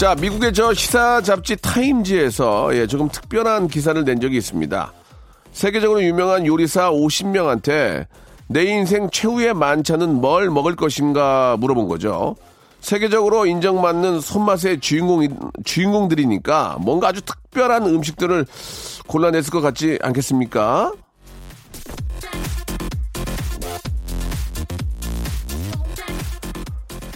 자 미국의 저 시사 잡지 타임지에서 예, 조금 특별한 기사를 낸 적이 있습니다 세계적으로 유명한 요리사 50명한테 내 인생 최후의 만찬은 뭘 먹을 것인가 물어본 거죠 세계적으로 인정받는 손맛의 주인공, 주인공들이니까 뭔가 아주 특별한 음식들을 골라냈을 것 같지 않겠습니까?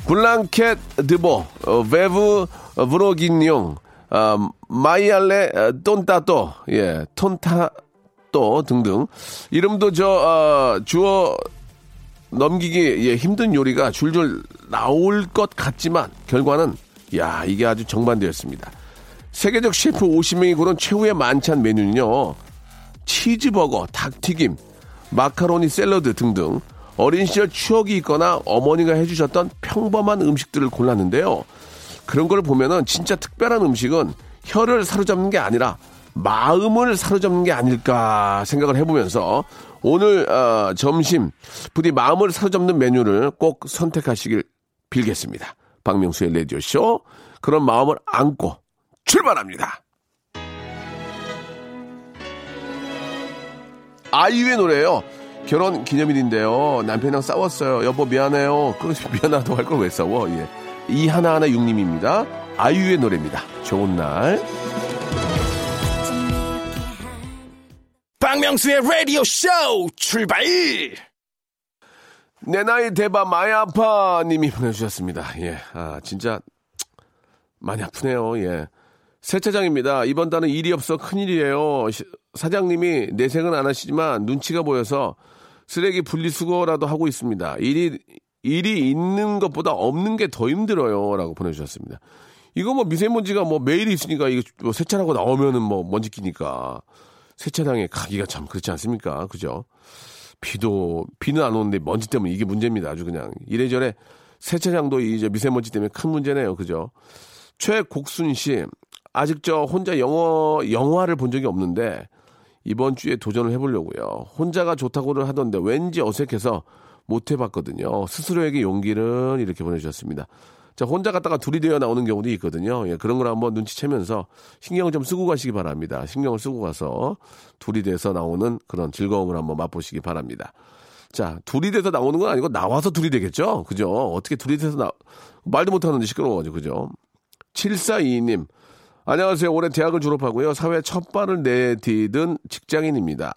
blanquette de veau, 어, bœuf bourguignon, 어, maiale 어, tonnato, 예, tonnato 등등. 이름도 저, 어, 주어 넘기기 예, 힘든 요리가 줄줄 나올 것 같지만 결과는 야 이게 아주 정반대였습니다. 세계적 셰프 50명이 고른 최후의 만찬 메뉴는요. 치즈버거, 닭튀김, 마카로니 샐러드 등등 어린 시절 추억이 있거나 어머니가 해주셨던 평범한 음식들을 골랐는데요. 그런 걸 보면은 진짜 특별한 음식은 혀를 사로잡는 게 아니라 마음을 사로잡는 게 아닐까 생각을 해보면서 오늘 어, 점심 부디 마음을 사로잡는 메뉴를 꼭 선택하시길 빌겠습니다. 박명수의 라디오 쇼 그런 마음을 안고 출발합니다. 아이유의 노래예요. 결혼 기념일인데요. 남편이랑 싸웠어요. 여보 미안해요. 그 미안하다고 할 걸 왜 싸워? 예. 이 하나하나 육님입니다. 아이유의 노래입니다. 좋은 날. 박명수의 라디오 쇼 출발! 내 나이 대바 마이 아파 님이 보내주셨습니다. 예. 아, 진짜 많이 아프네요. 예. 세차장입니다. 이번 달은 일이 없어 큰일이에요. 시- 사장님이 내색은 안 하시지만 눈치가 보여서 쓰레기 분리수거라도 하고 있습니다. 일이, 일이 있는 것보다 없는 게 더 힘들어요. 라고 보내주셨습니다. 이거 뭐 미세먼지가 뭐 매일 있으니까 이거 뭐 세차하고 나오면은 뭐 먼지 끼니까 세차장에 가기가 참 그렇지 않습니까? 그죠? 비도 비는 안 오는데 먼지 때문에 이게 문제입니다. 아주 그냥 이래저래 세차장도 이제 미세먼지 때문에 큰 문제네요. 그죠? 최곡순 씨 아직 저 혼자 영어 영화를 본 적이 없는데 이번 주에 도전을 해보려고요. 혼자가 좋다고를 하던데 왠지 어색해서 못 해봤거든요. 스스로에게 용기를 이렇게 보내주셨습니다. 자, 혼자 갔다가 둘이 되어 나오는 경우도 있거든요. 예, 그런 걸 한번 눈치채면서 신경을 좀 쓰고 가시기 바랍니다. 신경을 쓰고 가서 둘이 돼서 나오는 그런 즐거움을 한번 맛보시기 바랍니다. 자, 둘이 돼서 나오는 건 아니고 나와서 둘이 되겠죠? 그죠? 어떻게 둘이 돼서 나, 말도 못 하는데 시끄러워가지고, 그죠? 7422님, 안녕하세요. 올해 대학을 졸업하고요. 사회 첫 발을 내디딘 직장인입니다.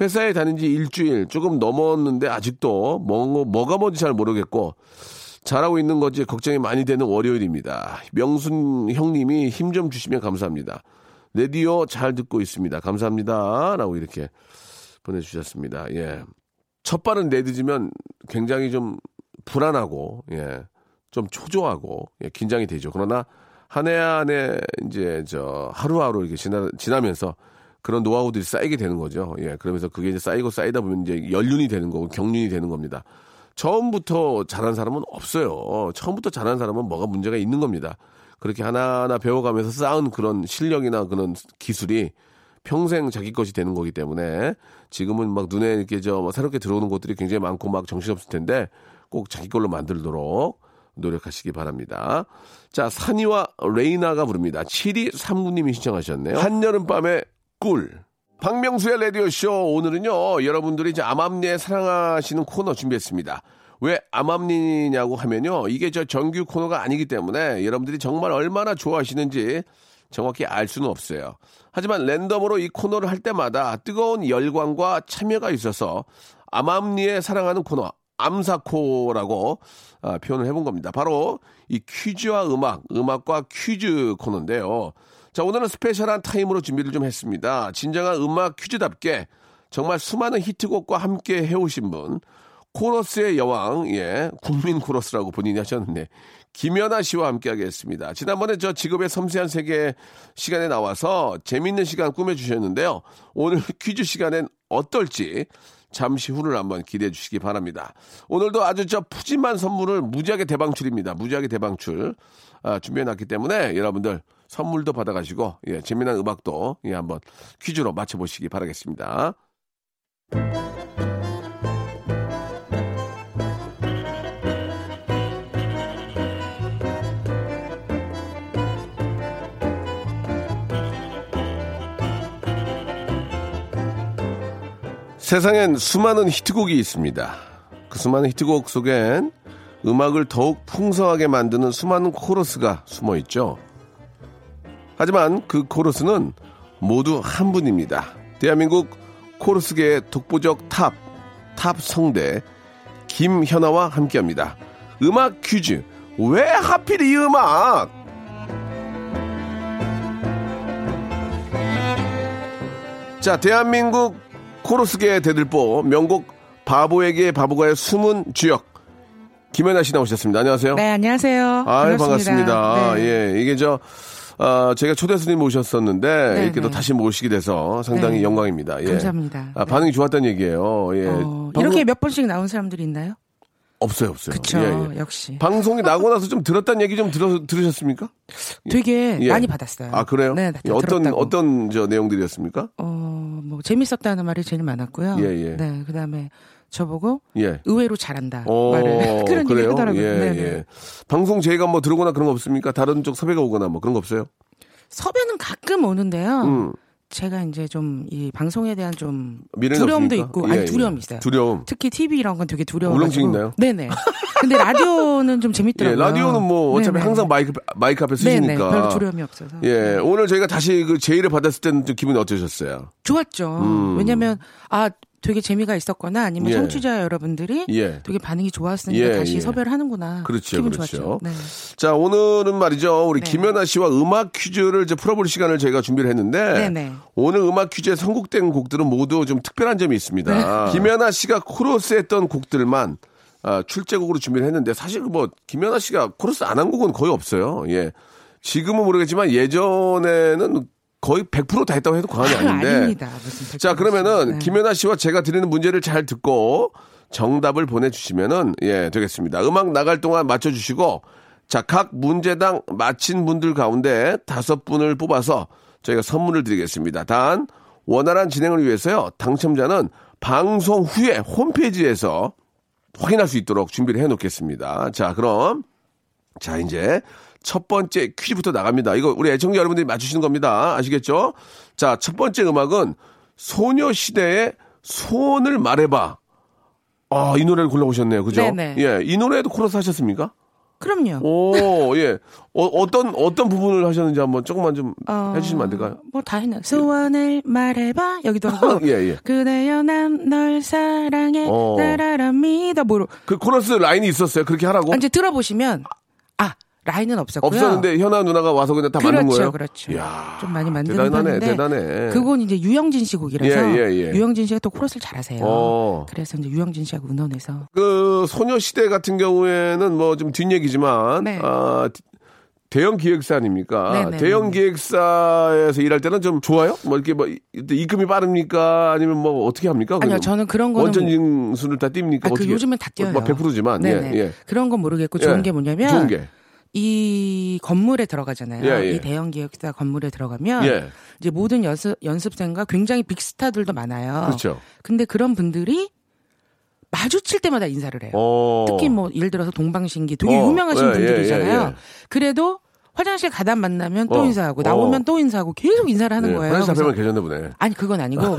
회사에 다닌 지 일주일 조금 넘었는데 아직도 뭐, 뭐가 뭔지 잘 모르겠고 잘하고 있는 건지 걱정이 많이 되는 월요일입니다. 명순 형님이 힘 좀 주시면 감사합니다. 라디오 잘 듣고 있습니다. 감사합니다. 라고 이렇게 보내주셨습니다. 예. 첫 발은 내딛으면 굉장히 좀 불안하고, 예. 좀 초조하고, 예, 긴장이 되죠. 그러나 한 해 한 해 이제 저 하루하루 이렇게 지나, 지나면서 그런 노하우들이 쌓이게 되는 거죠. 예. 그러면서 그게 이제 쌓이고 쌓이다 보면 이제 연륜이 되는 거고 경륜이 되는 겁니다. 처음부터 잘한 사람은 없어요. 처음부터 잘한 사람은 뭐가 문제가 있는 겁니다. 그렇게 하나하나 배워가면서 쌓은 그런 실력이나 그런 기술이 평생 자기 것이 되는 거기 때문에 지금은 막 눈에 이렇게 저뭐 새롭게 들어오는 것들이 굉장히 많고 막 정신없을 텐데 꼭 자기 걸로 만들도록 노력하시기 바랍니다. 자, 산이와 레이나가 부릅니다. 7239님이 신청하셨네요. 한여름밤의 꿀. 박명수의 라디오쇼 오늘은요 여러분들이 이제 암암리에 사랑하시는 코너 준비했습니다. 왜 암암리냐고 하면요 이게 저 정규 코너가 아니기 때문에 여러분들이 정말 얼마나 좋아하시는지 정확히 알 수는 없어요. 하지만 랜덤으로 이 코너를 할 때마다 뜨거운 열광과 참여가 있어서 암암리에 사랑하는 코너 암사코라고 아, 표현을 해본 겁니다. 바로 이 퀴즈와 음악, 음악과 퀴즈 코너인데요. 자, 오늘은 special한 타임으로 준비를 좀 했습니다. 진정한 음악 퀴즈답게 정말 수많은 히트곡과 함께 해오신 분, 코러스의 여왕, 예, 국민 코러스라고 본인이 하셨는데, 김연아 씨와 함께 하겠습니다. 지난번에 저 직업의 섬세한 세계 시간에 나와서 재밌는 시간 꾸며주셨는데요. 오늘 퀴즈 시간엔 어떨지 잠시 후를 한번 기대해 주시기 바랍니다. 오늘도 아주 저 푸짐한 선물을 무지하게 대방출입니다. 무지하게 대방출 아, 준비해 놨기 때문에 여러분들 선물도 받아가시고 예, 재미난 음악도 예, 한번 퀴즈로 맞춰보시기 바라겠습니다. 세상엔 수많은 히트곡이 있습니다. 그 수많은 히트곡 속엔 음악을 더욱 풍성하게 만드는 수많은 코러스가 숨어 있죠. 하지만 그 코러스는 모두 한 분입니다. 대한민국 코러스계의 독보적 top, top 성대 김현아와 함께합니다. 음악 퀴즈. 왜 하필 이 음악? 자, 대한민국 코러스계의 대들보 명곡 바보에게 바보가의 숨은 주역 김연아 씨 나오셨습니다. 안녕하세요. 네, 안녕하세요. 아, 반갑습니다. 네. 예, 이게 저 아, 제가 초대 손님 모셨었는데 네, 이렇게 또 네. 다시 모시게 돼서 상당히 네. 영광입니다. 예. 감사합니다. 아, 반응이 좋았다는 얘기예요. 예. 어, 방송- 이렇게 몇 번씩 나온 사람들이 있나요? 없어요, 없어요. 그쵸, 예, 예. 역시. 방송이 나고 나서 좀 들었다는 얘기 좀 들어 들으셨습니까? 되게 예. 많이 받았어요. 아, 그래요? 네, 다 예, 어떤 들었다고. 어떤 저 내용들이었습니까? 어, 뭐 재밌었다는 말이 제일 많았고요. 예, 예. 네, 그 다음에 저보고 예. 의외로 잘한다 어, 말을 그런 얘기? 하더라고요. 예, 네, 네. 예. 방송 제의가 뭐 들어오거나 그런 거 없습니까? 다른 쪽 섭외가 오거나 뭐 그런 거 없어요? 섭외는 가끔 오는데요. 음. 제가 이제 좀 이 방송에 대한 좀 두려움도 없습니까? 있고 예, 아니 예. 두려움이 있어요. 두려움. 특히 TV 이런 건 되게 두려워. 울렁증 있나요? 네네. 근데 라디오는 좀 예, 재밌더라고요. 라디오는 뭐 어차피 네네. 항상 마이크 마이크 앞에 네네. 쓰시니까. 별로 두려움이 없어서. 예, 오늘 저희가 다시 그 제의를 받았을 때는 좀 기분이 어떠셨어요? 좋았죠. 음. 왜냐면 아 되게 재미가 있었거나 아니면 예. 청취자 여러분들이 예. 되게 반응이 좋았으니까 예, 다시 예. 섭외를 하는구나. 그렇죠, 기분 그렇죠. 좋았죠. 네. 자, 오늘은 말이죠. 우리 네. 김연아 씨와 음악 퀴즈를 이제 풀어볼 시간을 저희가 준비를 했는데. 네네. 오늘 음악 퀴즈에 선곡된 곡들은 모두 좀 특별한 점이 있습니다. 네. 김연아 씨가 코러스 했던 곡들만 아, 출제곡으로 준비를 했는데 사실 뭐 김연아 씨가 코러스 안 한 곡은 거의 없어요. 예. 지금은 모르겠지만 예전에는 거의 100%다 했다고 해도 과언이 아. 무슨 자, 그러면은 네. 김연아 씨와 제가 드리는 문제를 잘 듣고 정답을 보내주시면은 예 되겠습니다. 음악 나갈 동안 맞춰주시고 자 각 문제당 맞힌 분들 가운데 다섯 분을 뽑아서 저희가 선물을 드리겠습니다. 단 원활한 진행을 위해서요 당첨자는 방송 후에 홈페이지에서 확인할 수 있도록 준비를 해놓겠습니다. 자 그럼 자, 이제 첫 번째 퀴즈부터 나갑니다. 이거 우리 애청자 여러분들이 맞추시는 겁니다. 아시겠죠? 자, 첫 번째 음악은 소녀시대의 소원을 말해봐. 아, 이 노래를 골라오셨네요. 그죠? 네네. 예, 이 노래도 코러스 하셨습니까? 그럼요. 오, 예. 어, 떤 어떤 부분을 하셨는지 한번 조금만 좀 해주시면 안 될까요? 뭐 다 했나? 소원을 말해봐. 여기도 하고. 예, 예. 그대여 난 널 사랑해. 어. 나라라 믿어. 뭐그 코러스 라인이 있었어요. 그렇게 하라고? 이제 들어보시면 아 라인은 없었고요. 없었는데 현아 누나가 와서 그냥 다 만든 그렇죠, 거예요? 그렇죠. 이야, 좀 많이 만드는 대단하네, 편인데 대단해. 그건 이제 유영진 씨 곡이라서 예, 예, 예. 유영진 씨가 또 코러스를 잘하세요. 어. 그래서 이제 유영진 씨하고 의논해서 그 소녀시대 같은 경우에는 뭐 좀 뒷얘기지만 네. 아, 대형 기획사 아닙니까? 네네네. 대형 기획사에서 일할 때는 좀 좋아요? 뭐 이렇게 뭐 이- 입금이 빠릅니까? 아니면 뭐 어떻게 합니까? 아니요? 저는 그런 거는 원전 징수를 다 띱니까? 아, 그 어떻게? 요즘엔 다 뛰어요. 뭐 100%지만 네네. 예, 예. 그런 건 모르겠고 좋은 예. 게 뭐냐면 좋은 게 이 건물에 들어가잖아요. 예, 예. 이 대형 기획사 건물에 들어가면 예. 이제 모든 연습 연습생과 굉장히 빅스타들도 많아요. 그렇죠. 근데 그런 분들이 마주칠 때마다 인사를 해요. 어. 특히 뭐 예를 들어서 동방신기 되게 어, 유명하신 예, 분들이잖아요. 예, 예, 예. 그래도 화장실 가다 만나면 또 어, 인사하고 어. 나오면 또 인사하고 계속 인사를 하는 예, 거예요. 화장실 앞에만 계셨나 보네. 아니 그건 아니고 아.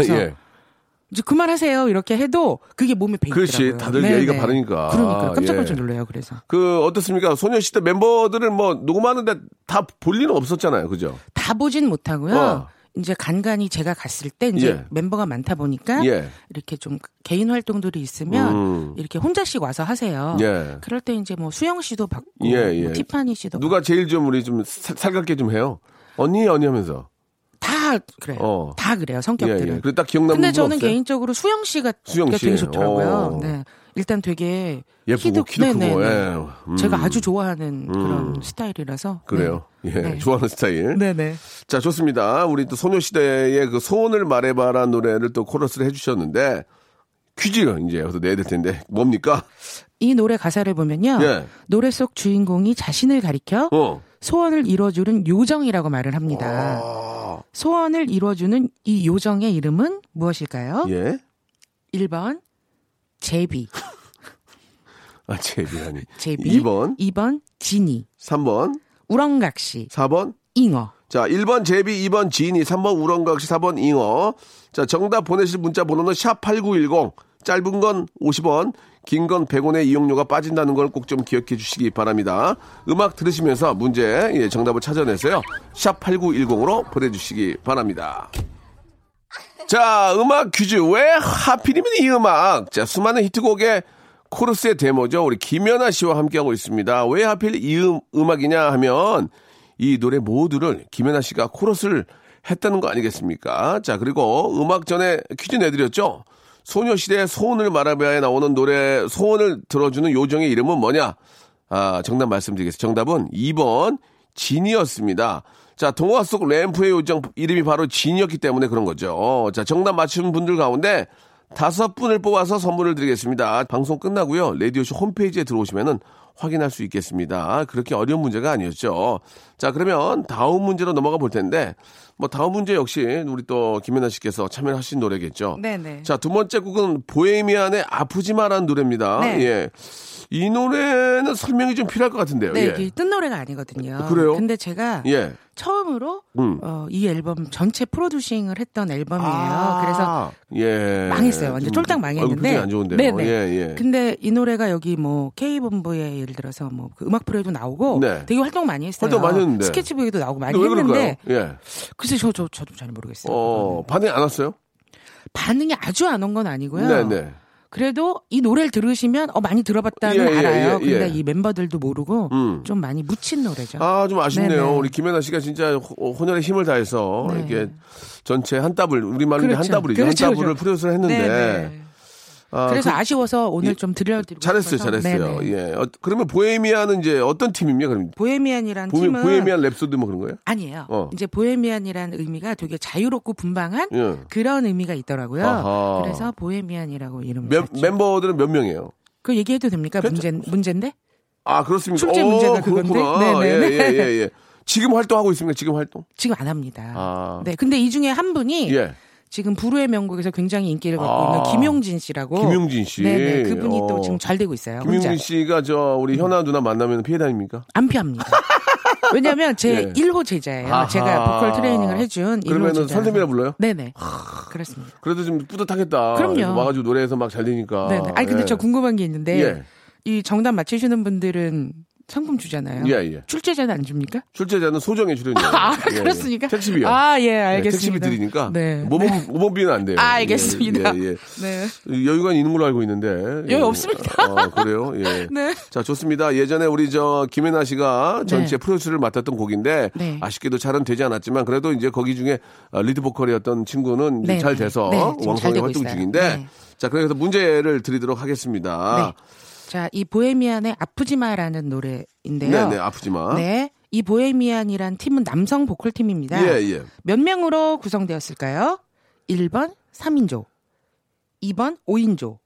이제 그만하세요 이렇게 해도 그게 몸에 배이더라고요. 그렇지. 다들 예의가 바르니까. 그러니까 깜짝깜짝 예. 놀라요. 그래서 그 어떻습니까? 소녀시대 멤버들을 뭐 녹음하는데 다볼 리는 없었잖아요. 그죠? 다 보진 못하고요. 어. 이제 간간히 제가 갔을 때 이제 예. 멤버가 많다 보니까 예. 이렇게 좀 개인 활동들이 있으면 음. 이렇게 혼자씩 와서 하세요. 예. 그럴 때 이제 뭐 수영 씨도 받고 예, 예. 뭐 티파니 씨도 누가 제일 좀 우리 좀 살- 살갑게 좀 해요? 언니 언니 하면서. 다 그래요. 어. 다 그래요 예, 성격들은. 예. 그딱 기억나는 근데 분 저는 없어요? 개인적으로 수영 씨가 수영 씨. 되게 좋더라고요. 어. 네. 일단 되게 예쁘고 키도 네네네. 크고, 예. 음. 제가 아주 좋아하는 그런 스타일이라서 그래요. 예. 네. 좋아하는 스타일. 네네. 자, 좋습니다. 우리 또 소녀시대의 그 소원을 말해봐라는 노래를 또 코러스를 해주셨는데, 퀴즈 이제 여기서 내야 될 텐데, 뭡니까? 이 노래 가사를 보면요. 예. 노래 속 주인공이 자신을 가리켜 어. 소원을 이뤄주는 요정이라고 말을 합니다. 아, 소원을 이뤄주는 이 요정의 이름은 무엇일까요? 예? 1번 제비. 아, 제비라니. 제비. 2번, 2번 지니. 3번, 우렁각시. 4번. 잉어. 자, 1번 제비, 2번 지니, 3번 우렁각시, 4번 잉어. 자, 정답 보내실 문자 번호는 샵8910. 짧은 건 50원, 긴 건 100원의 이용료가 빠진다는 걸 꼭 좀 기억해 주시기 바랍니다. 음악 들으시면서 문제, 예, 정답을 찾아내서요. 샵 8910으로 보내주시기 바랍니다. 자, 음악 퀴즈. 왜 하필이면 이 음악? 자, 수많은 히트곡의 코러스의 데모죠. 우리 김연아 씨와 함께하고 있습니다. 왜 하필 이 음, 음악이냐 하면 이 노래 모두를 김연아 씨가 코러스를 했다는 거 아니겠습니까? 자, 그리고 음악 전에 퀴즈 내드렸죠? 소녀시대의 소원을 말하며야 나오는 노래, 소원을 들어주는 요정의 이름은 뭐냐? 아, 정답 말씀드리겠습니다. 정답은 2번, 진이었습니다. 자, 동화 속 램프의 요정 이름이 바로 진이었기 때문에 그런 거죠. 자, 정답 맞춘 분들 가운데 다섯 분을 뽑아서 선물을 드리겠습니다. 방송 끝나고요. 라디오쇼 홈페이지에 들어오시면은 확인할 수 있겠습니다. 그렇게 어려운 문제가 아니었죠. 자, 그러면 다음 문제로 넘어가 볼 텐데, 뭐 다음 문제 역시 우리 또 김연아 씨께서 참여하신 노래겠죠. 네네. 자, 두 번째 곡은 보헤미안의 아프지 마라는 노래입니다. 네. 예. 이 노래는 설명이 좀 필요할 것 같은데요. 네, 예. 이게 뜬 노래가 아니거든요. 그래요? 근데 제가 예. 처음으로 음. 어, 이 앨범 전체 프로듀싱을 했던 앨범이에요. 아, 그래서 예. 망했어요. 완전 좀 쫄딱 얼굴 망했는데. 표정이 안 좋은데요. 네네. 예, 예. 근데 이 노래가 여기 뭐 K 본부에 예를 들어서 뭐 그 음악 프로에도 나오고 네. 되게 활동 많이 했어요. 활동 많이 했는데. 스케치북에도 나오고 많이 했는데? 예. 글쎄 저저 저도 잘 모르겠어요. 어, 반응이 안 왔어요? 반응이 아주 안 온 건 아니고요. 네, 네. 그래도 이 노래를 들으시면 어 많이 들어봤다는 예, 예, 알아요. 예, 예. 근데 이 멤버들도 모르고 음. 좀 많이 묻힌 노래죠. 아, 좀 아쉽네요. 네네. 우리 김연아 씨가 진짜 호- 혼혈의 힘을 다해서 네. 이렇게 전체 한 우리 말로 이제 한 그렇죠. 더블이죠. 그렇죠, 한 더블을 그렇죠. produce를 했는데. 네네. 아, 그래서 그- 아쉬워서 오늘 예. 좀 들려드리고 잘했어요, 싶어서. 잘했어요. 네네. 예. 어, 그러면 보헤미안은 이제 어떤 팀입니까? 그럼 보헤미안이란 보헤, 팀은 보헤미안 랩소디 뭐 그런 거예요? 아니에요. 어. 이제 보헤미안이라는 의미가 되게 자유롭고 분방한 예. 그런 의미가 있더라고요. 아하. 그래서 보헤미안이라고 이름을 멤, 샀죠. 멤버들은 몇 명이에요? 그 얘기해도 됩니까? 그렇죠. 문제 문제인데? 아, 그렇습니까? 출제 오, 문제가 그건데? 그렇구나. 예, 네네네. 예, 예, 예. 지금 활동하고 있습니까? 지금 활동? 지금 안 합니다. 아. 네, 근데 이 중에 한 분이 예. 지금 불후의 명곡에서 굉장히 인기를 갖고 아. 있는 김용진 씨라고. 김용진 씨. 네네, 그분이 어. 또 지금 잘 되고 있어요. 혼자. 김용진 씨가 저 우리 현아 누나 만나면 피해 다닙니까? 안 피합니다. 왜냐면 제 예. 1호 제자예요. 아하. 제가 보컬 트레이닝을 해준 1호 그러면은 제자. 선생님이라 불러요? 네네. 그렇습니다. 그래도 좀 뿌듯하겠다. 그럼요. 와가지고 노래에서 막 잘 되니까. 네네. 아니 근데 예. 저 궁금한 게 있는데 예. 이 정답 맞히시는 분들은 상품 주잖아요. 예, 예. 출제자는 안 줍니까? 출제자는 소정의 출연료. 아, 예, 예. 그렇습니까? 택시비요. 아, 예, 네, 알겠습니다. 택시비 드리니까. 네. 모범, 모범비는 안 돼요. 아, 알겠습니다. 예, 예, 네. 예. 여유가 있는 걸로 알고 있는데. 여유 없습니다. 어, 그래요? 예. 네. 자, 좋습니다. 예전에 우리 저 김현아 씨가 전체 네. produce를 맡았던 곡인데 네. 아쉽게도 잘은 되지 않았지만 그래도 이제 거기 중에 어, 리드 보컬이었던 친구는 네, 잘 네. 돼서 네, 왕성히 활동 있어요. 중인데 네. 자, 그래서 문제를 드리도록 하겠습니다. 네. 자, 이 보헤미안의 아프지마라는 노래인데요. 네, 네, 아프지 마. 네. 이 보헤미안이란 팀은 남성 보컬 팀입니다. 예, 예. 몇 명으로 구성되었을까요? 1번 3인조, 2번 5인조,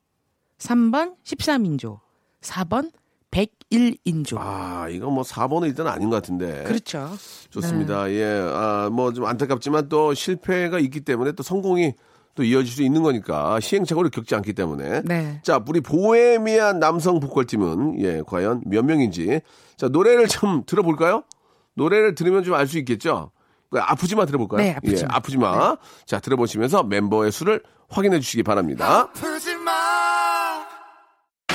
3번 13인조, 4번 101인조. 아, 이거 뭐 4번은 일단 아닌 것 같은데. 그렇죠. 좋습니다. 예. 아, 뭐 좀 안타깝지만 또 실패가 있기 때문에 또 성공이 또 이어질 수 있는 거니까 시행착오를 겪지 않기 때문에. 네. 자, 우리 보헤미안 남성 보컬팀은 예, 과연 몇 명인지. 자, 노래를 좀 들어볼까요? 노래를 들으면 좀 알 수 있겠죠? 그 아프지마 들어볼까요? 네, 아프지마. 예, 아프지마. 자, 들어보시면서 멤버의 수를 확인해 주시기 바랍니다.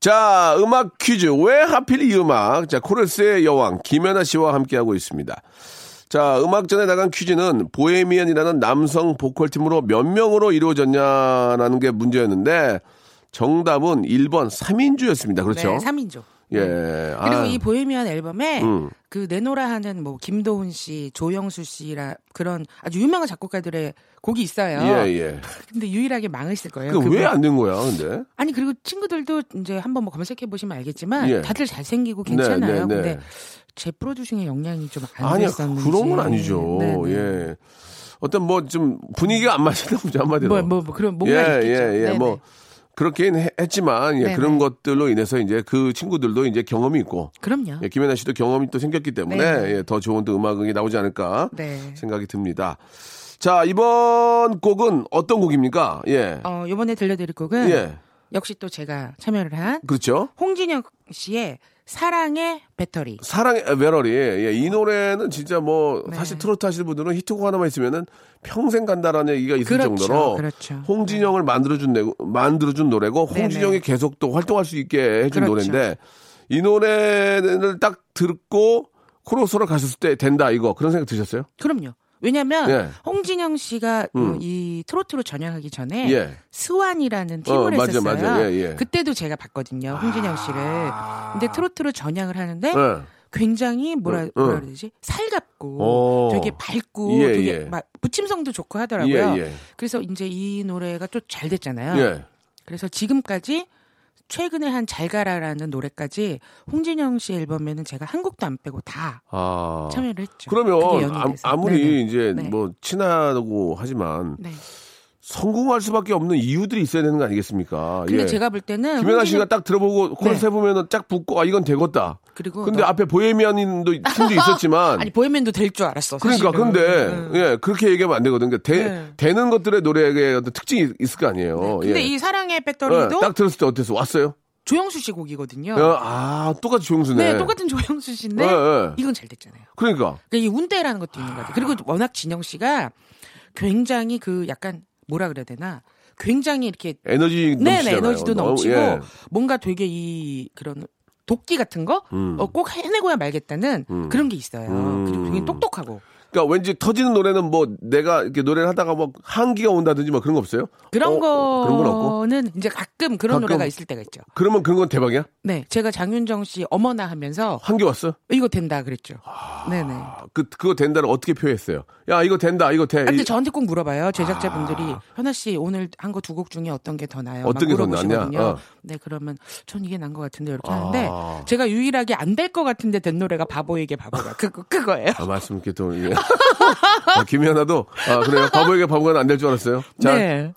자, 음악 퀴즈. 왜 하필 이 음악? 자, 코러스의 여왕, 김연아 씨와 함께하고 있습니다. 자, 음악 전에 나간 퀴즈는 보헤미안이라는 남성 보컬 팀으로 몇 명으로 이루어졌냐라는 게 문제였는데, 정답은 1번 3인주였습니다. 그렇죠? 네, 3인조. 예. 그리고 아, 이 보헤미안 앨범에 음. 그 내노라 하는 뭐 김도훈 씨, 조영수 씨라 그런 아주 유명한 작곡가들의 곡이 있어요. 예, 예. 근데 유일하게 망했을 거예요. 그. 왜 안 된 거야, 근데? 아니 그리고 친구들도 이제 한번 뭐 검색해 보시면 알겠지만 예. 다들 잘생기고 네, 괜찮아요. 네, 네. 근데 제 프로듀싱의 역량이 좀 안 됐었는지. 그런 건 아니죠. 네, 네. 예. 어떤 뭐 좀 분위기가 안 맞았나 보죠, 한마디로. 뭐, 뭐, 뭐 그런 뭔가 예, 있겠죠. 예, 예. 뭐 그렇긴 해- 했지만 예. 그런 것들로 인해서 이제 그 친구들도 이제 경험이 있고 그럼요. 예, 김연아 씨도 경험이 또 생겼기 때문에. 예, 더 좋은 또 음악이 나오지 않을까 네. 생각이 듭니다. 자 이번 곡은 어떤 곡입니까? 예, 어, 요번에 들려드릴 곡은 예, 역시 또 제가 참여를 한 그렇죠. 홍진영 씨의 사랑의 배터리. 사랑의 메러리. 예, 이 노래는 진짜 뭐 네. 사실 트로트 하시는 분들은 히트곡 하나만 있으면은 평생 간다라는 얘기가 있을 그렇죠, 정도로 그렇죠. 홍진영을 만들어준 내, 만들어준 노래고 네네. 홍진영이 계속 또 활동할 수 있게 해준 그렇죠. 노래인데 이 노래를 딱 듣고 코러스로 가셨을 때 된다 이거 그런 생각 드셨어요? 그럼요. 왜냐면 예. 홍진영 씨가 음. 어, 이 트로트로 전향하기 전에 예. 스완이라는 팀을 어, 맞아, 했었어요. 맞아. 예, 예. 그때도 제가 봤거든요. 홍진영 씨를. 근데 트로트로 전향을 하는데 예. 굉장히 뭐라 응, 뭐라 응. 그래야 되지? 살갑고 오. 되게 밝고 예, 되게 예. 막 부침성도 좋고 하더라고요. 예, 예. 그래서 이제 이 노래가 또잘 됐잖아요. 예. 그래서 지금까지 최근에 한 잘 가라라는 노래까지 홍진영 씨 앨범에는 제가 한 곡도 안 빼고 다 아. 참여를 했죠. 그러면 아, 네네. 이제 네. 뭐 친하고 하지만 네. 성공할 수밖에 없는 이유들이 있어야 되는 거 아니겠습니까? 근데 예. 제가 볼 때는 김연아 홍진영- 씨가 딱 들어보고 코러스 네. 해보면은 딱 붙고 아 이건 되겠다. 그리고 근데 너- 앞에 보헤미안인도 팀도 있었지만 아니 보헤미안도 될 줄 알았어. 그러니까 사실은. 근데 음. 예 그렇게 얘기하면 안 되거든요. 되, 네. 되는 것들의 노래에 어떤 특징이 있을 거 아니에요. 근데 예. 이 사랑의 예, 배터리도 딱 들었을 때 어땠어? 왔어요? 조영수 씨 곡이거든요. 어, 아 똑같이 조용수네. 네, 똑같은 조영수 씨인데 예, 예. 이건 잘 됐잖아요. 그러니까 그러니까 이 운대라는 것도 있는 것 같아요. 그리고 워낙 진영 씨가 굉장히 그 약간 뭐라 그래야 되나? 굉장히 이렇게 에너지 네네 넘치잖아요. 에너지도 너무, 넘치고 예. 뭔가 되게 이 그런 도끼 같은 거? 음. 어, 꼭 해내고야 말겠다는 음. 그런 게 있어요. 음. 그리고 되게 똑똑하고. 그러니까 왠지 터지는 노래는 뭐 내가 이렇게 노래를 하다가 뭐 한기가 온다든지 뭐 그런 거 없어요? 그런 어, 어, 그런 건 없고. 거는 이제 가끔 그런 가끔. 노래가 있을 때가 있죠. 그러면 그런 건 대박이야? 네, 제가 장윤정 씨 어머나 하면서 한기 왔어? 이거 된다 그랬죠. 네네. 아, 그 그거 된다를 어떻게 표했어요? 야 이거 된다 이거 돼. 아, 근데 이- 저한테 꼭 물어봐요. 제작자분들이 현아 씨 오늘 한 거 두 곡 중에 어떤 게 더 나요? 막 어떤 게더 물어보시거든요. 낫냐? 어. 네, 그러면 전 이게 난 것 같은데 이렇게 아. 하는데 제가 유일하게 안 될 것 같은데 된 노래가 바보에게 바보가 그거 그거예요. 아, 말씀 이렇게 또, 예. 아, 김연아도, 아, 그래요? 바보에게 바보가 안 될 줄 알았어요? 자, 네.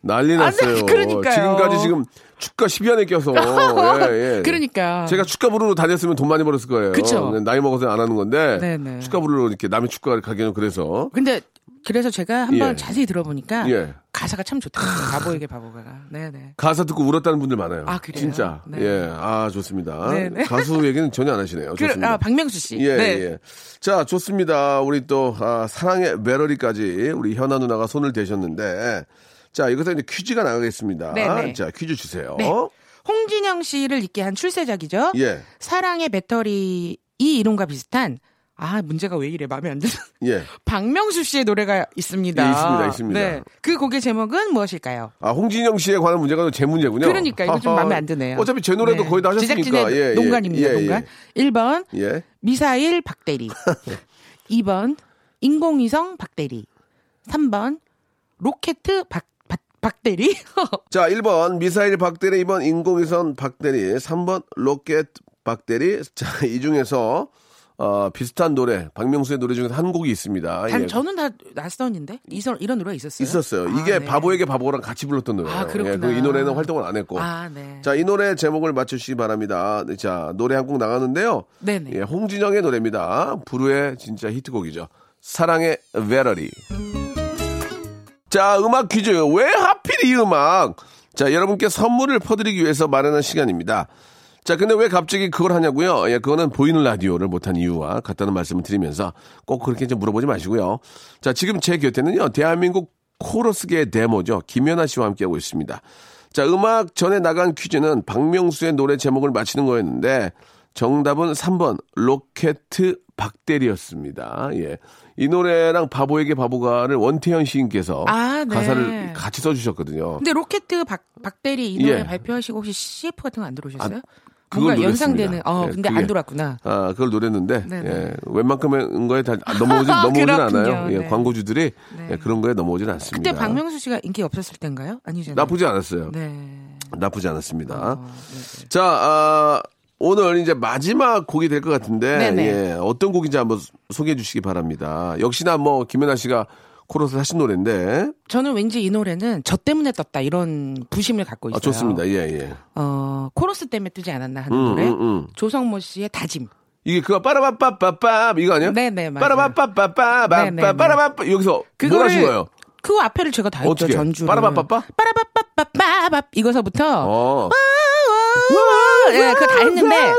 난리 났어요. 그러니까요. 지금까지 지금 축가 10위 안에 껴서. 예, 예. 그러니까 제가 축가 부르러 다녔으면 돈 많이 벌었을 거예요. 그쵸. 나이 먹어서 안 하는 건데. 네네. 축가 부르러 이렇게 남의 축가를 가기는 그래서. 근데 그래서 제가 한번 예. 자세히 들어보니까 예. 가사가 참 좋더라고요. 바보에게 바보가. 네네. 가사 듣고 울었다는 분들 많아요. 아, 그래요? 진짜. 네. 예. 아, 좋습니다. 네네. 가수 얘기는 전혀 안 하시네요. 그, 좋습니다. 아, 박명수 씨. 예, 네. 예. 자, 좋습니다. 우리 또, 아, 사랑의 메러리까지 우리 현아 누나가 손을 대셨는데, 자, 여기서 이제 퀴즈가 나가겠습니다. 네네. 자, 퀴즈 주세요. 네. 홍진영 씨를 있게 한 출세작이죠. 예, 사랑의 배터리 이 이름과 비슷한 아 문제가 왜 이래 마음에 안 드는 예. 박명수 씨의 노래가 있습니다. 예, 있습니다, 있습니다. 네. 그 곡의 제목은 무엇일까요? 아, 홍진영 씨에 관한 문제가 제 문제군요. 그러니까 이거 좀. 마음에 안 드네요. 어차피 제 노래도 네. 거의 다 하셨으니까. 제작진의 예, 예. 농간입니다. 예, 농간. 1번 예. 예. 미사일 박대리. 2번 인공위성 박대리. 3번 로켓 박, 박, 박대리. 자, 1번 미사일 박대리, 2번 인공위성 박대리, 3번 로켓 박대리. 자, 이 중에서 어, 비슷한 노래, 박명수의 노래 중에서 한 곡이 있습니다. 단, 예. 저는 다 낯선인데 이런 이런 노래가 있었어요. 있었어요. 아, 이게 네. 바보에게 바보랑 같이 불렀던 노래예요. 아, 그렇구나. 예, 그이 노래는 활동을 안 했고. 아, 네. 자, 이 노래 제목을 맞추시기 바랍니다. 네, 자, 노래 한 곡 나가는데요. 네네. 예, 홍진영의 노래입니다. 불후의 진짜 히트곡이죠. 사랑의 베러리. 자, 음악 퀴즈. 왜 하필 이 음악? 자, 여러분께 선물을 퍼드리기 위해서 마련한 시간입니다. 자, 근데 왜 갑자기 그걸 하냐고요? 예, 그거는 보이는 라디오를 못한 이유와 같다는 말씀을 드리면서 꼭 그렇게 좀 물어보지 마시고요. 자, 지금 제 곁에는요, 대한민국 코러스계의 데모죠. 김연아 씨와 함께하고 있습니다. 자, 음악 전에 나간 퀴즈는 박명수의 노래 제목을 맞히는 거였는데 정답은 3번 로켓 박대리였습니다. 예. 이 노래랑 바보에게 바보가를 원태연 시인께서 아, 네. 가사를 같이 써주셨거든요. 근데 로켓 박, 박대리 이 노래 예. 발표하시고 혹시 CF 같은 거 안 들어오셨어요? 그걸 연상되는, 노렸습니다. 어, 예, 근데 그게. 안 들어왔구나. 아, 그걸 노렸는데, 네네. 예, 웬만큼의 거에 다 넘어오진, 넘어오진. 않아요. 예, 네. 광고주들이 네. 예, 그런 거에 넘어오진 않습니다. 그때 박명수 씨가 인기 없었을 때인가요? 아니잖아요. 나쁘지 않았어요. 네. 나쁘지 않았습니다. 어, 네, 네. 자, 아, 오늘 이제 마지막 곡이 될 것 같은데. 예, 어떤 곡인지 한번 소개해 주시기 바랍니다. 역시나 뭐, 김연아 씨가 코러스 하신 노래인데, 저는 왠지 이 노래는 저 때문에 떴다 이런 부심을 갖고 있어요. 아, 좋습니다. 예, 예. 어, 코러스 때문에 뜨지 않았나 하는 음, 노래. 음, 음. 조성모 씨의 다짐. 이게 그거 빠라바빠빠빠 이거 아니야? 네네, 맞아요. 빠라바빠빠빠 네네네. 빠라바빠 여기서 뭘 그거를 하신 거예요? 그 앞에를 제가 다 했죠? 전주를. 빠라바빠빠? 빠라바빠빠빠밥 이거서부터 어. 예, 그거 다 했는데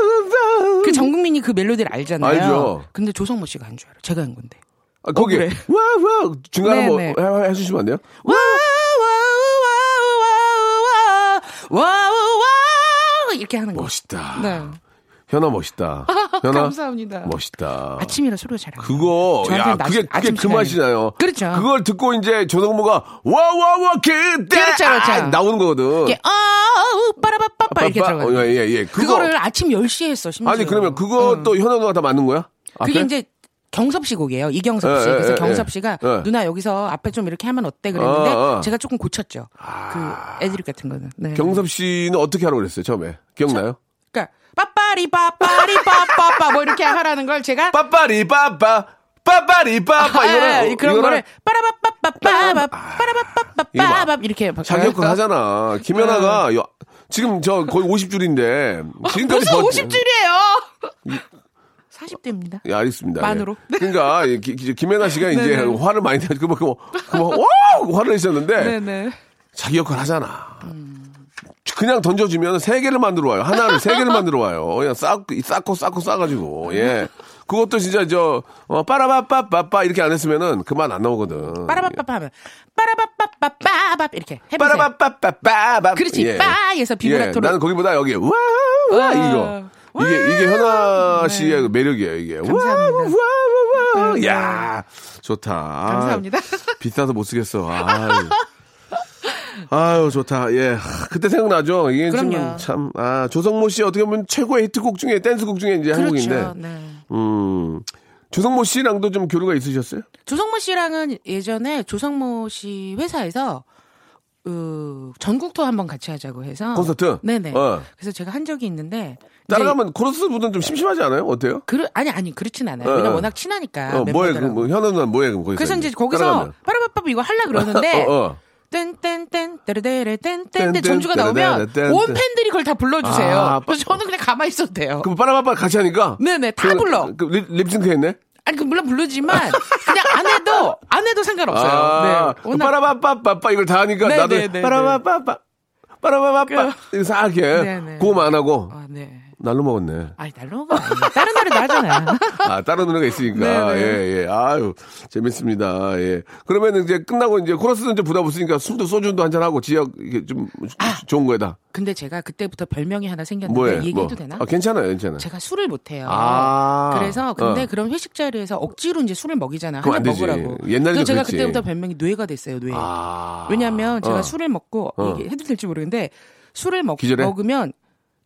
그 전 국민이 그 멜로디를 알잖아요. 알죠. 근데 조성모 씨가 한 줄 알아. 제가 한 건데. 아, 거기. 와와 중간에 뭐. 해, 해- 해주시면 안 돼요? 와와와와와와와와 이렇게 하는 거. 멋있다. 네. 현아 멋있다. 현아 감사합니다. 멋있다. 아침이라 소리가 잘 안. 그거 야 낮- 그게 그게 그. 맛이나요. 그렇죠. 그걸 듣고 이제 조성모가 와와와 그때 그렇죠, 그렇죠. 아, 나오는 거거든. 이게 아우 빠라바빠빠 이렇게 빠빠, 들어가요. 어, 예, 예, 예. 그거 그거 를 아침 10시에 했어, 심지어. 아니 그러면 그것도 현아 누가 다 맞는 거야? 그게 앞에? 이제 경섭 씨 곡이에요. 이경섭 예, 씨. 예, 그래서 예, 경섭 예. 씨가 예. 누나 여기서 앞에 좀 이렇게 하면 어때 그랬는데 어, 어. 제가 조금 고쳤죠. 그 애드립 같은 거는. 네. 경섭 씨는 어떻게 하라고 그랬어요 처음에 기억나요? 그러니까 빠빠리 빠빠리 빠빠빠 뭐 이렇게 하라는 걸 제가 빠빠리 빠빠 빠빠리 빠빠 아, 이거는 예, 그런 거를 빠라바빠빠빠밥 빠라바빠빠밥 이렇게 자격을 하잖아. 김연아가 여- 지금 저 거의 50줄인데 지금까지 벌써 버- 50줄이에요. 40대입니다. 예, 알겠습니다. 만으로. 예. 그러니까 김연아 씨가 이제. 화를 많이 내고 그뭐 그뭐 와 화를 내셨는데 네네. 자기 역할 하잖아. 그냥 던져주면 세 개를 만들어 와요. 하나를 세 개를 만들어 와요. 그냥 쌓고 쌓고 쌓고 쌓아가지고 예. 그것도 진짜 저 어, 빠라바빠빠빠 이렇게 안 했으면은 그만 안 나오거든. 빠라바빠빠 하면 빠라바빠빠빠밥 이렇게 해보세요. 빠라바빠빠빠빠. 그렇지. 빠에서 비브라토로. 예, 나는 거기보다 여기 와, 와 이거. 이게 이게 현아 씨의 그 매력이에요 이게. 네. 감사합니다. 와 와 와 네, 네. 야 좋다. 감사합니다. 비싸서 못 쓰겠어. 아유. 아유 좋다. 예, 하, 그때 생각나죠. 이게 그럼요. 참 아, 조성모 씨 어떻게 보면 최고의 히트곡 중에 댄스곡 중에 이제 한. 그렇죠. 네. 음. 조성모 씨랑도 좀 교류가 있으셨어요? 조성모 씨랑은 예전에 조성모 씨 회사에서 그 전국 투어 한번 같이 하자고 해서 콘서트? 네네. 어. 그래서 제가 한 적이 있는데 따라가면 코러스 분은 좀 심심하지 않아요? 어때요? 그 아니 아니 그렇진 않아요. 어, 왜냐면 어. 워낙 친하니까. 어, 뭐해, 그. 뭐, 누나 뭐해, 그럼 거기서. 그래서 이제 거기서. 빠라바빠빠 이거 하려 그러는데. 땡땡땡 따르데레 땡땡 전주가 나오면 온. 팬들이 그걸 다 불러주세요. 아, 그래서 저는 그냥 가만히 있어도 돼요. 그럼 빠라바빠 같이 하니까? 네네 다 그, 불러. 그 립, 립싱크 했네? 아니 그 물론 부르지만 그냥 안 해도 안 해도 상관없어요. 아, 네. 워낙 빠라바빠빠빠 이걸 다 하니까 네, 나도 네, 네, 빠라바빠빠, 빠라바빠빠. 이거 싹 해. 네, 네. 그거만 안 하고. 아, 네. 날로 먹었네. 아니 날로가 아니에요. 다른 날에도 하잖아. 아, 다른 노래가 있으니까. 네, 네. 예, 예. 아유, 재밌습니다. 예. 그러면 이제 끝나고 이제 코러스는 이제 부담 없으니까 술도 소주도 한잔하고 지역 이게 좀 아. 좋은 거에다. 근데 제가 그때부터 별명이 하나 생겼는데 뭐해? 얘기해도 뭐. 되나? 아, 괜찮아요, 괜찮아요. 제가 술을 못해요. 아. 그래서 근데 어. 그런 회식 자리에서 억지로 이제 술을 먹이잖아. 되지. 먹으라고. 그래서 제가 그랬지. 그때부터 별명이 뇌가 됐어요. 뇌. 아. 왜냐하면 제가 어. 술을 먹고 어. 이게 해도 될지 모르겠는데 술을 먹, 기절해? 먹으면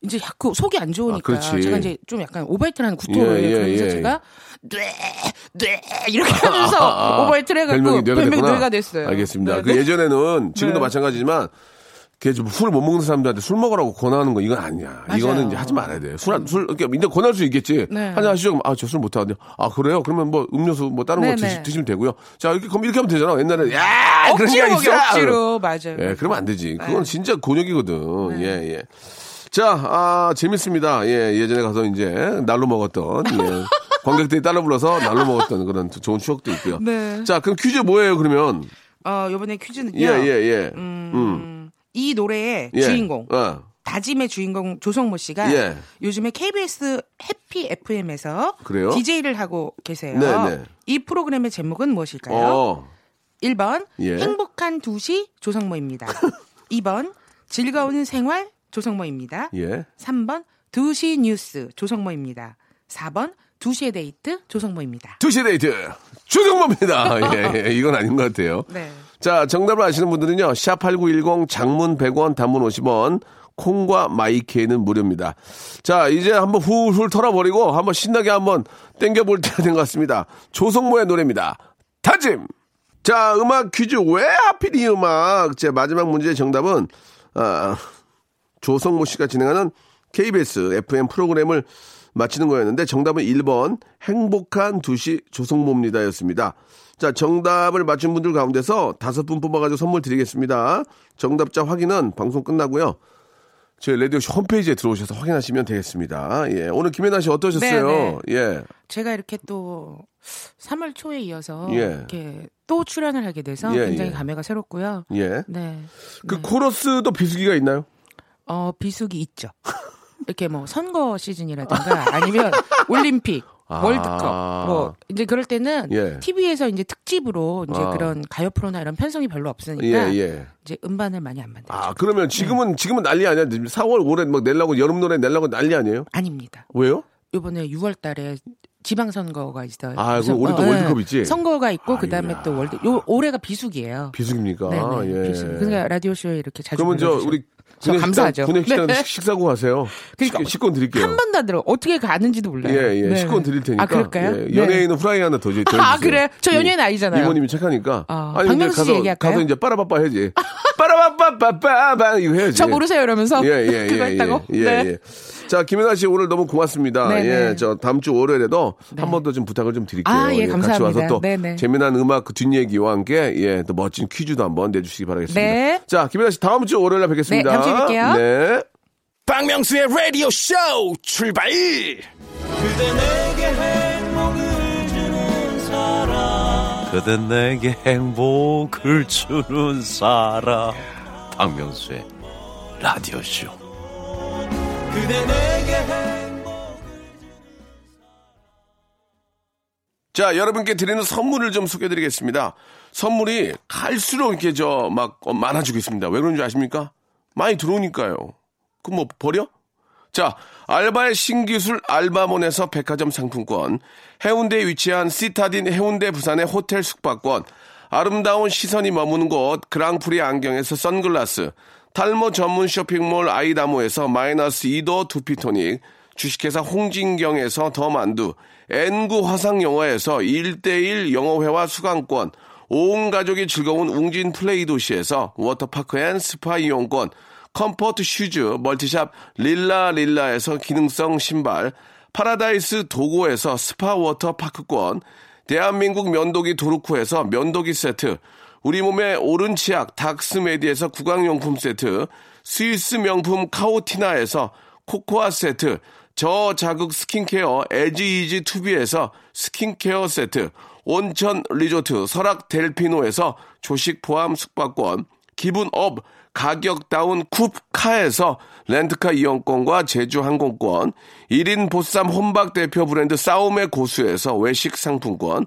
이제 자꾸 속이 안 좋으니까 아. 제가 이제 좀 약간 오바이트라는 구토를 예, 예, 그래서 예. 제가 뇌뇌 이렇게 하면서 오바이트를 해갖고 별명이 뇌가 별명이. 뇌가 됐어요. 알겠습니다. 네, 그 네. 예전에는 지금도 네. 마찬가지지만 그술못 먹는 사람들한테 술 먹으라고 권하는 거 이건 아니야. 맞아요. 이거는 이제 하지 말아야 돼. 술, 안- 술, 이렇게 이제 권할 수 있겠지. 네. 한잔 하시죠. 그럼 아, 저 술 못하는데. 아, 그래요? 그러면 뭐 음료수 뭐 다른 거 네, 드시, 네. 드시 면 되고요. 자, 이렇게, 그럼 이렇게 하면 되잖아. 옛날에. 야! 억지로 게 먹여! 억지로 맞아요. 예, 그러면 안 되지. 그건 네. 진짜 곤욕이거든. 예, 예. 자, 아, 재밌습니다. 예, 예전에 가서 이제 날로 먹었던, 예. 관객들이 따라 불러서 날로 먹었던 그런 좋은 추억도 있고요. 네. 자, 그럼 퀴즈 뭐예요, 그러면? 어 요번에 퀴즈는요. 예, 예, 예. 음, 이 노래의 예. 주인공 어. 다짐의 주인공 조성모 씨가 예. 요즘에 KBS 해피 FM에서 그래요? DJ를 하고 계세요. 네, 네. 이 프로그램의 제목은 무엇일까요? 어. 1번 예. 행복한 2시 조성모입니다. 2번 즐거운 생활 조성모입니다. 예. 3번 2시 뉴스 조성모입니다. 4번 2시의 데이트 조성모입니다. 두시 데이트 조성모입니다. 예, 예, 이건 아닌 것 같아요. 네. 자, 정답을 아시는 분들은요. 샵8910 장문 100원 단문 50원 콩과 마이케이는 무료입니다. 자, 이제 한번 훌훌 털어버리고 한번 신나게 한번 땡겨볼 때가 된 것 같습니다. 조성모의 노래입니다. 다짐! 자, 음악 퀴즈. 왜 하필 이 음악? 제 마지막 문제의 정답은, 아, 조성모 씨가 진행하는 KBS FM 프로그램을 맞히는 거였는데 정답은 1번 행복한 2시 조성모입니다 였습니다. 자, 정답을 맞힌 분들 가운데서 다섯 분 뽑아가지고 선물 드리겠습니다. 정답자 확인은 방송 끝나고요. 저희 라디오쇼 홈페이지에 들어오셔서 확인하시면 되겠습니다. 예. 오늘 김혜나 씨 어떠셨어요? 네, 예. 제가 이렇게 또 3월 초에 이어서 예. 이렇게 또 출연을 하게 돼서 예, 굉장히 예. 감회가 새롭고요. 예. 네. 그 네. 코러스도 비수기가 있나요? 어, 비수기 있죠. 이렇게 뭐 선거 시즌이라든가 아니면 올림픽, 아. 월드컵 뭐 이제 그럴 때는 예. TV에서 이제 특집으로 이제 아. 그런 가요 프로나 이런 편성이 별로 예, 없으니까 예. 이제 음반을 많이 안 만들죠. 아, 그러면 지금은, 지금은 난리 아니야. 4월, 올해 막 내려고, 여름 노래 내려고 난리 아니에요? 아닙니다. 왜요? 이번에 6월 달에 지방 선거가 있어요. 아, 그럼 올해 또 뭐, 월드컵 예. 있지? 선거가 있고 아이고야. 그다음에 또 월드 요 올해가 비수기예요. 비수기입니까? 네, 네. 예. 비수기. 그러니까 라디오 쇼에 이렇게 자주 그러면 저, 우리, 저 감사하죠. 군내 식당 네. 식사고 가세요. 그러니까 식- 식권 드릴게요. 한번다 들어 어떻게 가는지도 몰라요. 예, 예. 네. 식권 드릴 테니까. 아 그럴까요? 예, 네. 연예인은 프라이 하나 더 줘. 더 아. 그래? 저 연예인 아니잖아요. 이모님이 착하니까. 아, 아니, 박명수 씨 가서, 얘기할까요? 가서 이제 빠라바빠 해야지. 빠라바빠빠빠빠 이거 해야지. 저 모르세요 이러면서 예, 예, 그거 예, 했다고? 예, 예, 네. 예. 자, 김연아 씨 오늘 너무 고맙습니다. 네, 예, 네. 저 다음 주 월요일에도 네. 한번 더 좀 부탁을 좀 드릴게요. 아, 예, 같이 감사합니다. 와서 또 네, 네. 재미난 음악 그 뒷얘기와 함께 예, 또 멋진 퀴즈도 한번 내주시기 바라겠습니다. 네. 자, 김연아 씨 다음 주 월요일에 뵙겠습니다. 네, 다음 주에 뵐게요. 네. 박명수의 라디오 쇼 출발! 그대 내게 행복을 주는 사람 박명수의 라디오 쇼 자, 여러분께 드리는 선물을 좀 소개해 드리겠습니다. 선물이 갈수록 이렇게 저 막 많아지고 있습니다. 왜 그런지 아십니까? 많이 들어오니까요. 그럼 뭐 버려? 자, 알바의 신기술 알바몬에서 백화점 상품권, 해운대에 위치한 시타딘 해운대 부산의 호텔 숙박권, 아름다운 시선이 머무는 곳 그랑프리 안경에서 선글라스, 탈모 전문 쇼핑몰 아이다모에서 마이너스 2도 두피토닉, 주식회사 홍진경에서 더 만두, N구 화상영어에서 1대1 영어회화 수강권, 온 가족이 즐거운 웅진 플레이 도시에서 워터파크 and 스파 이용권, comfort shoes multi shop 릴라 릴라에서 기능성 신발, 파라다이스 도고에서 스파 워터 파크권, 대한민국 면도기 도루쿠에서 면도기 세트, 우리 몸의 옳은 치약 닥스메디에서 구강용품 세트, 스위스 명품 카오티나에서 코코아 세트, 저자극 skin care 에지이지 투비에서 skin care 세트, 온천 리조트 설악 델피노에서 조식 포함 숙박권, 기분 up 가격 다운 쿱카에서 렌트카 이용권과 제주 항공권, 1인 보쌈 혼밥 대표 브랜드 싸움의 고수에서 외식 상품권,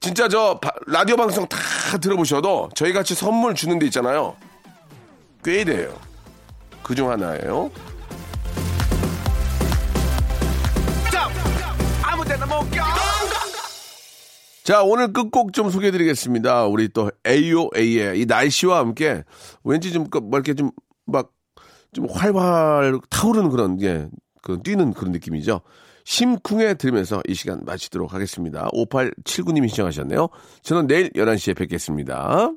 진짜 저 바- 라디오 방송 다 들어보셔도 저희 같이 선물 주는 데 있잖아요. 꽤 돼요. 그 중 하나예요. 자, 오늘 끝곡 좀 소개해 드리겠습니다. 우리 또 AOA의 이 날씨와 함께 왠지 좀, 그뭐 이렇게 좀 막, 좀 활활 타오르는 그런, 예, 그 뛰는 그런 느낌이죠. 심쿵에 들으면서 이 시간 마치도록 하겠습니다. 5879님이 시청하셨네요. 저는 내일 11시에 뵙겠습니다.